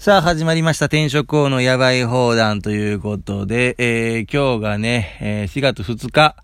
さあ、始まりました。転職王のやばい放談ということで、えー、今日がね、えー、4月2日、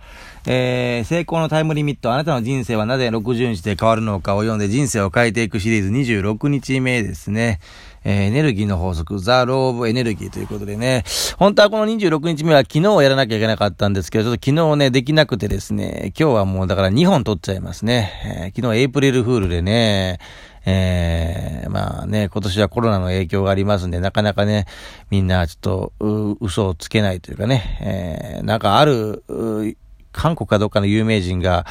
えー、成功のタイムリミット、あなたの人生はなぜ60日で変わるのかを読んで人生を変えていくシリーズ。26日目ですね。えー、エネルギーの法則、 The Law of エネルギーということでね、本当はこの26日目は昨日やらなきゃいけなかったんですけど、ちょっと昨日ね、できなくてですね、今日はもうだから2本取っちゃいますね。えー、昨日エイプリルフールでね、えー、まあね、今年はコロナの影響がありますんで、なかなかね、みんなちょっと、嘘をつけないというかね、えー、なんかある、韓国かどっかの有名人が、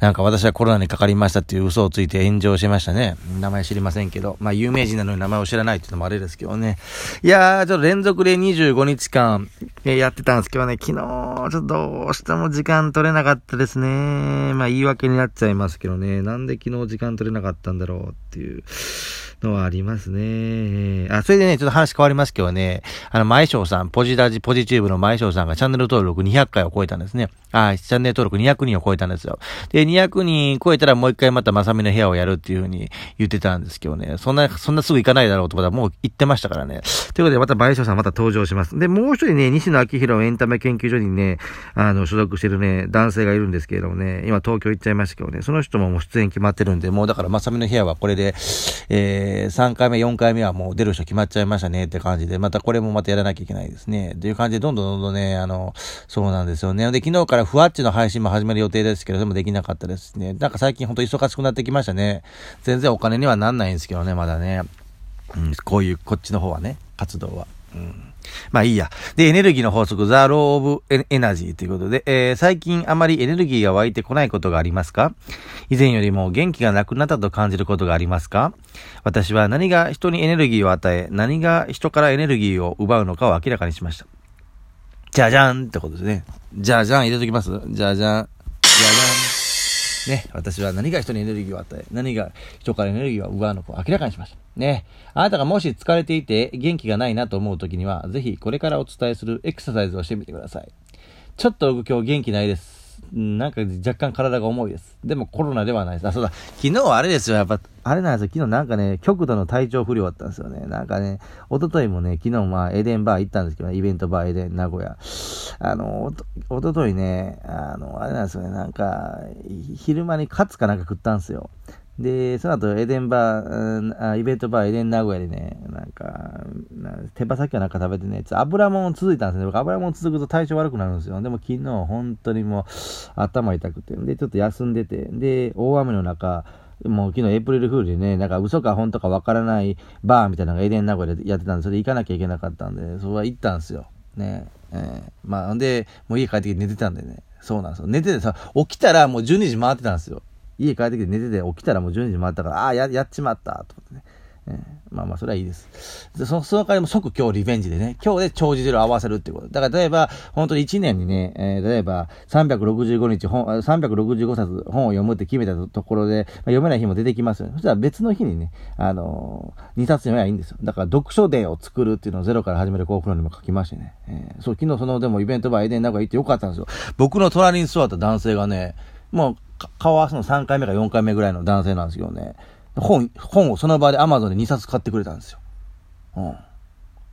なんか私はコロナにかかりましたっていう嘘をついて炎上しましたね。名前知りませんけど。まあ有名人なのに名前を知らないっていうのもあれですけどね。いやー、ちょっと連続で25日間、えやってたんですけどね、昨日、ちょっとどうしても時間取れなかったですね。まあ言い訳になっちゃいますけどね。なんで昨日時間取れなかったんだろうっていう。のはありますね。あ、それでね、ちょっと話変わりますけどね、あの、前翔さん、ポジラジ、ポジチューブの前翔さんがチャンネル登録200回を超えたんですね。あ、チャンネル登録200人を超えたんですよ。で、200人超えたらもう一回またまさみの部屋をやるっていうふうに言ってたんですけどね、そんな、そんなすぐ行かないだろうとかもう言ってましたからね。ということで、また前翔さんまた登場します。で、もう一人ね、西野昭弘エンタメ研究所にね、あの、所属してるね、男性がいるんですけれどもね、今東京行っちゃいましたけどね、その人ももう出演決まってるんで、もうだからまさみの部屋はこれで、えー、3回目、4回目はもう出る人決まっちゃいましたねって感じで、またこれもまたやらなきゃいけないですね。という感じで、どんどんどんどんね、あの、そうなんですよね。で、昨日からふわっちの配信も始める予定ですけど、でもできなかったですね。なんか最近ほんと忙しくなってきましたね。全然お金にはなんないんですけどね、まだね。うん、こういう、こっちの方はね、活動は。うん。まあいいや。で、エネルギーの法則、 The Law of Energy ということで、えー、最近あまりエネルギーが湧いてこないことがありますか？以前よりも元気がなくなったと感じることがありますか？私は何が人にエネルギーを与え、何が人からエネルギーを奪うのかを明らかにしました。じゃじゃんってことですね。じゃじゃん入れときます？じゃじゃん。じゃじゃん。ね、私は何が人にエネルギーを与え、何が人からエネルギーを奪うのかを明らかにしました。ね。あなたがもし疲れていて元気がないなと思う時には、ぜひこれからお伝えするエクササイズをしてみてください。ちょっと今日元気ないです。なんか若干体が重いです。でもコロナではないです。あ、そうだ。昨日はあれですよ。やっぱ、あれなんですよ。昨日なんかね、極度の体調不良だったんですよね。なんかね、一昨日もね、昨日まあ、エデンバー行ったんですけど、ね、イベントバーエデン名古屋。あの、おとといね、あの、あれなんですよね。なんか、昼間にカツかなんか食ったんですよ。で、その後、エデンバー、あイベントバーエデン名古屋でね、なんか、手羽先かなんか食べてね、油もん続いたんですね。僕油もん続くと体調悪くなるんですよ。でも昨日、本当にもう、頭痛くて。で、ちょっと休んでて。で、大雨の中、もう昨日エイプリルフールでね、なんか嘘か本当かわからないバーみたいなのがエデン名古屋でやってたんで、それ行かなきゃいけなかったんで、それは行ったんですよ。ね。えー、まあ、んで、もう家帰ってきて寝てたんでね。そうなんですよ。寝ててさ、起きたらもう12時回ってたんですよ。家帰ってきて寝てて起きたらもう12時回ったから、ああ、や、やっちまった、と思ってね。えー、まあまあ、それはいいです。で、その、その代わりも即今日リベンジでね、今日で帳尻を合わせるってこと。だから例えば、本当に1年にね、えー、例えば、365日本、365冊本を読むって決めたところで、まあ、読めない日も出てきますよね。そしたら別の日にね、あのー、2冊読めばいいんですよ。だから読書デーを作るっていうのをゼロから始める幸福論にも書きましてね。えー、そう、昨日その、でもイベントバーエデンなんか行ってよかったんですよ。僕の隣に座った男性がね、もう、顔合わすの3回目か4回目ぐらいの男性なんですけどね。本、本をその場で Amazon で2冊買ってくれたんですよ。うん。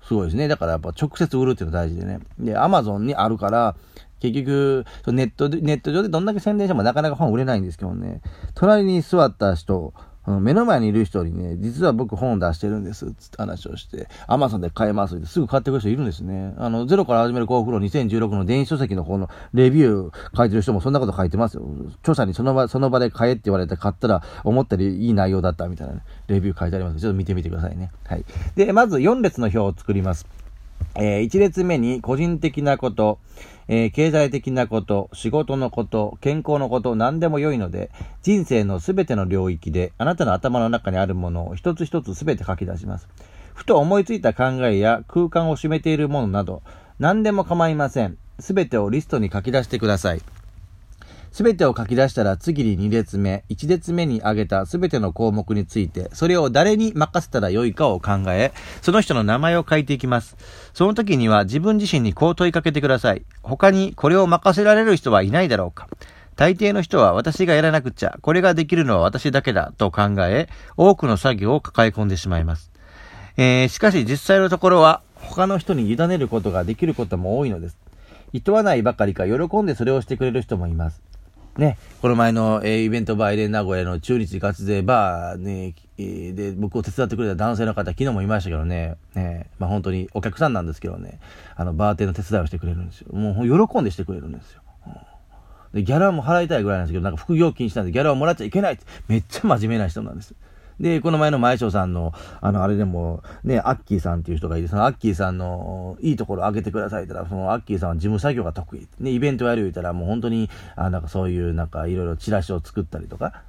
すごいですね。だからやっぱ直接売るっていうのは大事でね。で、Amazon にあるから、結局、ネットで、ネット上でどんだけ宣伝してもなかなか本売れないんですけどね。隣に座った人、目の前にいる人にね、実は僕本出してるんです、つって話をして、アマゾンで買えますってすぐ買ってくる人いるんですね。あの、ゼロから始める幸福論2016の電子書籍の方のレビュー書いてる人もそんなこと書いてますよ。著者にその場、その場で買えって言われて買ったら思ったりいい内容だったみたいな、ね、レビュー書いてあります。ちょっと見てみてくださいね。はい。で、まず4列の表を作ります。えー、1列目に個人的なこと、えー、経済的なこと、仕事のこと、健康のこと、何でも良いので、人生のすべての領域で、あなたの頭の中にあるものを一つ一つすべて書き出します。ふと思いついた考えや空間を占めているものなど、何でも構いません。すべてをリストに書き出してください。すべてを書き出したら次に2列目、1列目に挙げたすべての項目について、それを誰に任せたらよいかを考え、その人の名前を書いていきます。その時には自分自身にこう問いかけてください。他にこれを任せられる人はいないだろうか大抵の人は私がやらなくちゃ、これができるのは私だけだと考え、多くの作業を抱え込んでしまいます。えー、しかし実際のところは、他の人に委ねることができることも多いのです。厭わないばかりか喜んでそれをしてくれる人もいます。ね、この前の、えー、イベントバーエレン名古屋の中日ガツゼバーね、えー、で、僕を手伝ってくれた男性の方、昨日もいましたけどね、ね、まあ本当にお客さんなんですけどね、あの、バーテンの手伝いをしてくれるんですよ。もう喜んでしてくれるんですよ。で、ギャラも払いたいぐらいなんですけど、なんか副業禁止なんでギャラをもらっちゃいけないって、めっちゃ真面目な人なんです。で、この前の前翔さんの、あの、あれでも、ね、アッキーさんっていう人がいて、そのアッキーさんのいいところを上げてくださいって言ったら、そのアッキーさんは事務作業が得意。ね、イベントやる言ったら、もう本当に、あなんかそういう、なんかいろいろチラシを作ったりとか、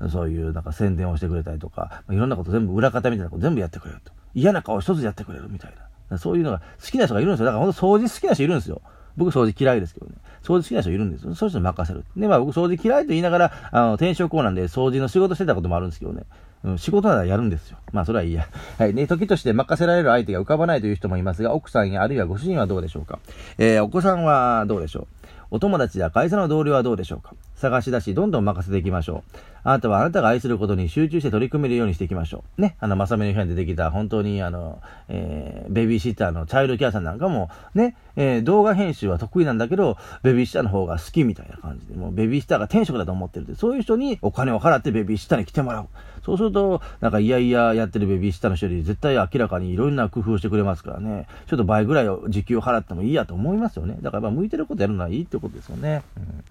うん、そういうなんか宣伝をしてくれたりとか、いろんなこと全部裏方みたいなこと全部やってくれると。嫌な顔一つやってくれるみたいな。そういうのが好きな人がいるんですよ。だから本当掃除好きな人いるんですよ。僕掃除嫌いですけどね。掃除好きな人いるんですよ。そういう人に任せる。で、まあ僕掃除嫌いと言いながら、あの、転職校なんで掃除の仕事してたこともあるんですけどね。うん、仕事ならやるんですよ。まあ、それはいいや。はい。ね、時として任せられる相手が浮かばないという人もいますが、奥さんやあるいはご主人はどうでしょうか？えー、お子さんはどうでしょう？お友達や会社の同僚はどうでしょうか？探し出し、どんどん任せていきましょう。あなたはあなたが愛することに集中して取り組めるようにしていきましょう。ね。あの、まさめの部屋に出てきた、本当に、あの、えー、ベビーシッターのチャイルドケアさんなんかも、ね、えー、動画編集は得意なんだけど、ベビーシッターの方が好きみたいな感じで、もうベビーシッターが天職だと思ってるって、そういう人にお金を払ってベビーシッターに来てもらう。そうすると、なんかいやいややってるベビーシッターの人より絶対明らかにいろんな工夫をしてくれますからね、ちょっと倍ぐらいを時給を払ってもいいやと思いますよね。だから向いてることやるのはいいってことですよね。うん、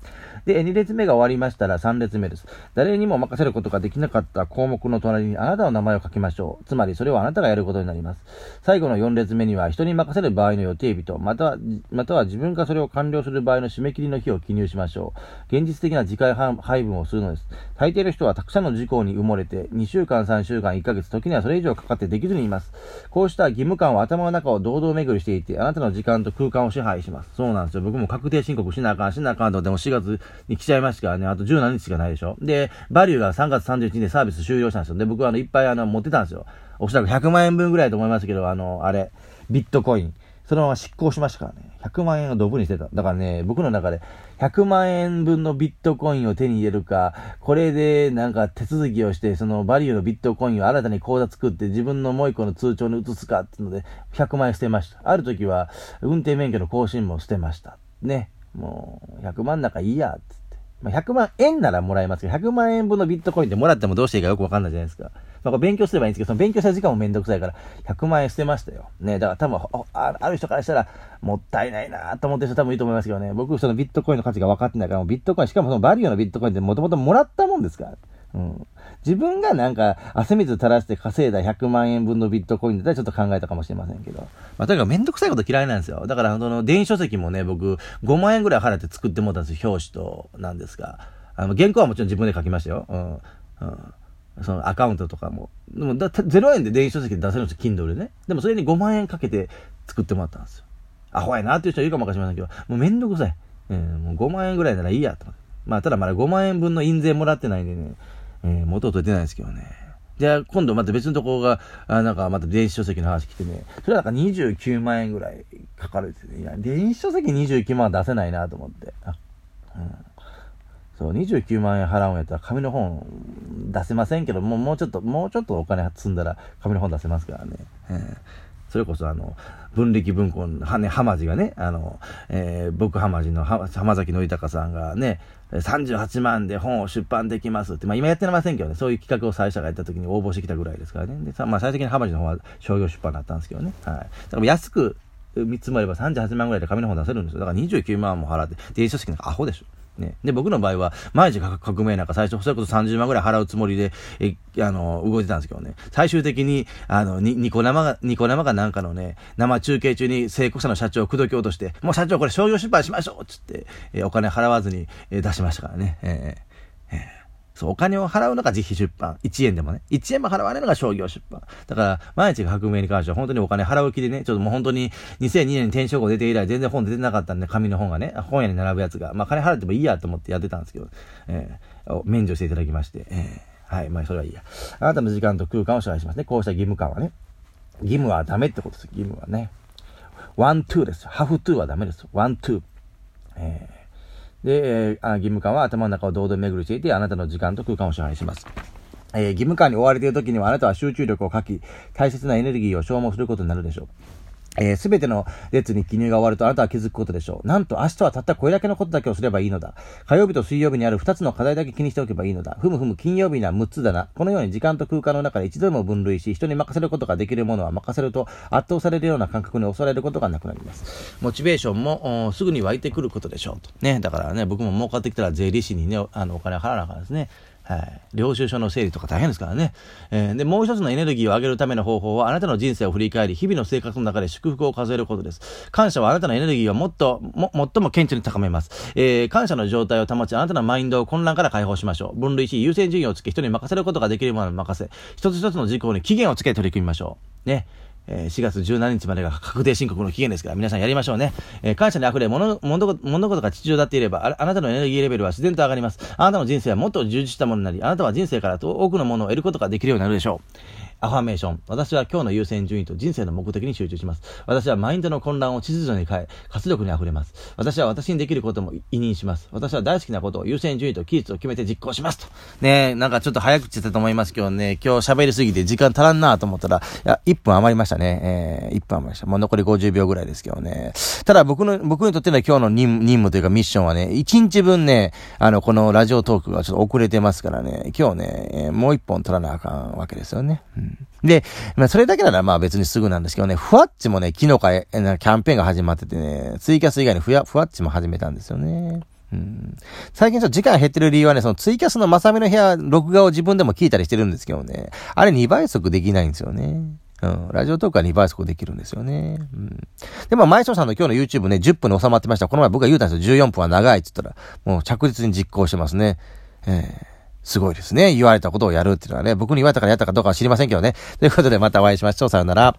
で、2列目が終わりましたら3列目です。誰にも任せることができなかった項目の隣にあなたの名前を書きましょう。つまりそれをあなたがやることになります。最後の4列目には人に任せる場合の予定日と、または、または自分がそれを完了する場合の締め切りの日を記入しましょう。現実的な時間配分をするのです。大抵の人はたくさんの事項に埋もれて、2週間、3週間、1ヶ月、時にはそれ以上かかってできずにいます。こうした義務感は頭の中を堂々巡りしていて、あなたの時間と空間を支配します。そうなんですよ。僕も確定申告しなあかん、しなあかんと、でも4月に来ちゃいましたからね、あと17日しかないでしょ。で、バリューが3月31日でサービス終了したんですよ。で、僕はあの、いっぱいあの、持ってたんですよ。おそらく100万円分ぐらいと思いますけど、あの、あれ、ビットコイン。そのまま執行しましたからね。100万円をドブにしてた。だからね、僕の中で100万円分のビットコインを手に入れるか、これでなんか手続きをして、そのバリューのビットコインを新たに口座作って自分のもう一個の通帳に移すかっていうので、100万円捨てました。ある時は、運転免許の更新も捨てました。ね。もう、100万なんかいいや、つって。まあ、100万円ならもらえますけど、100万円分のビットコインってもらってもどうしていいかよくわかんないじゃないですか。まあ、勉強すればいいんですけど、その勉強した時間もめんどくさいから、100万円捨てましたよ。ね、だから多分、あある人からしたら、もったいないなと思ってる人多分いいと思いますけどね、僕そのビットコインの価値が分かってないから、もうビットコイン、しかもそのバリューのビットコインってもともともらったもんですから。うん。自分がなんか汗水垂らして稼いだ100万円分のビットコインだったらちょっと考えたかもしれませんけど。まあ、とにかくめんどくさいこと嫌いなんですよ。だから、その、電子書籍もね、僕、5万円ぐらい払って作ってもらったんですよ。表紙と、なんですが。あの、原稿はもちろん自分で書きましたよ。うん。うんそのアカウントとかも。でもだ、0円で電子書籍出せるんですよ、Kindle でね。でもそれに5万円かけて作ってもらったんですよ。アホやなっていう人はいるかもわかりませんけど、もうめんどくさい。えー、もう5万円ぐらいならいいやと。まあ、ただまだ5万円分の印税もらってないんでね、えー、元を取ってないですけどね。じゃあ、今度また別のところが、あなんかまた電子書籍の話来てね、それはなんか29万円ぐらいかかるんですね。いや、電子書籍29万は出せないなと思って。あうんそう、29万円払うんやったら紙の本出せませんけど、もうもうちょっと、もうちょっとお金積んだら紙の本出せますからね。えー、それこそあの、分力文庫の、はね、浜地がね、あの、えー、僕浜地の浜崎の豊さんがね、38万で本を出版できますって、まあ今やってませんけどね、そういう企画を最初がやった時に応募してきたぐらいですからね。で、まあ最終的に浜地の方は商業出版だったんですけどね。はい。だから安く見積もれば38万ぐらいで紙の本出せるんですよ。だから29万も払って、電子書籍なんかアホでしょ。ね。で、僕の場合は、毎日革命なんか最初、それこそ30万ぐらい払うつもりで、え、あの、動いてたんですけどね。最終的に、あの、に、ニコ生が、ニコ生がなんかのね、生中継中に成功者の社長を口説き落として、もう社長これ商業失敗しましょうっつって、えお金払わずに、え出しましたからね。えー、えーそう、お金を払うのが自費出版。1円でもね。1円も払わないのが商業出版。だから、毎日革命に関しては本当にお金払う気でね、ちょっともう本当に2002年に転職出て以来全然本出てなかったんで、紙の本がね、本屋に並ぶやつが、まあ金払ってもいいやと思ってやってたんですけど、えー、免除していただきまして、えー、はい、まあそれはいいや。あなたの時間と空間を支配しますね。こうした義務感はね。義務はダメってことです。義務はね。want to です have to はダメです。 want to。えーで、えー、義務感は頭の中を堂々巡りしていて、あなたの時間と空間を支配します。えー、義務感に追われている時にはあなたは集中力を欠き、大切なエネルギーを消耗することになるでしょう。え、すべての列に記入が終わるとあなたは気づくことでしょう。なんと明日はたったこれだけのことだけをすればいいのだ。火曜日と水曜日にある2つの課題だけ気にしておけばいいのだ。ふむふむ金曜日には6つだな。このように時間と空間の中で一度でも分類し、人に任せることができるものは任せると圧倒されるような感覚に襲われることがなくなります。モチベーションもすぐに湧いてくることでしょうと。ね。だからね、僕も儲かってきたら税理士にね、あのお金払わなあかんですね。はい。領収書の整理とか大変ですからね。えー、で、もう一つのエネルギーを上げるための方法は、あなたの人生を振り返り、日々の生活の中で祝福を数えることです。感謝はあなたのエネルギーをもっと、も、最も顕著に高めます。えー、感謝の状態を保ち、あなたのマインドを混乱から解放しましょう。分類し、優先順位をつけ、人に任せることができるものに任せ、一つ一つの事項に期限をつけて取り組みましょう。ね。えー、4月17日までが確定申告の期限ですから、皆さんやりましょうね。えー、感謝に溢れ物、物、物事が地上だっていればあ、あなたのエネルギーレベルは自然と上がります。あなたの人生はもっと充実したものになり、あなたは人生から多くのものを得ることができるようになるでしょう。アファメーション。私は今日の優先順位と人生の目的に集中します。私はマインドの混乱を秩序に変え、活力に溢れます。私は私にできることも委任します。私は大好きなことを優先順位と期日を決めて実行しますと。ねえ、なんかちょっと早口言ったと思いますけどね、今日喋りすぎて時間足らんなと思ったら、いや、1分余りましたね。えー、1分余りました。もう残り50秒ぐらいですけどね。ただ僕の、僕にとっての今日の任務というかミッションはね、1日分ね、あの、このラジオトークがちょっと遅れてますからね、今日ね、えー、もう1本取らなあかんわけですよね。うんで、まあ、それだけならまあ別にすぐなんですけどね、ふわっちもね、昨日からキャンペーンが始まっててね、ツイキャス以外にふや、ふわっちも始めたんですよね。うん、最近ちょっと時間減ってる理由はね、そのツイキャスのまさみの部屋、録画を自分でも聞いたりしてるんですけどね、あれ2倍速できないんですよね。うん。ラジオトークは2倍速できるんですよね。うん。で、まあ、前翔さんの今日の YouTube ね、10分で収まってました。この前僕が言うたんですよ。14分は長いって言ったら、もう着実に実行してますね。ええーすごいですね。言われたことをやるっていうのはね、僕に言われたからやったかどうかは知りませんけどね。ということでまたお会いしましょう。さよなら。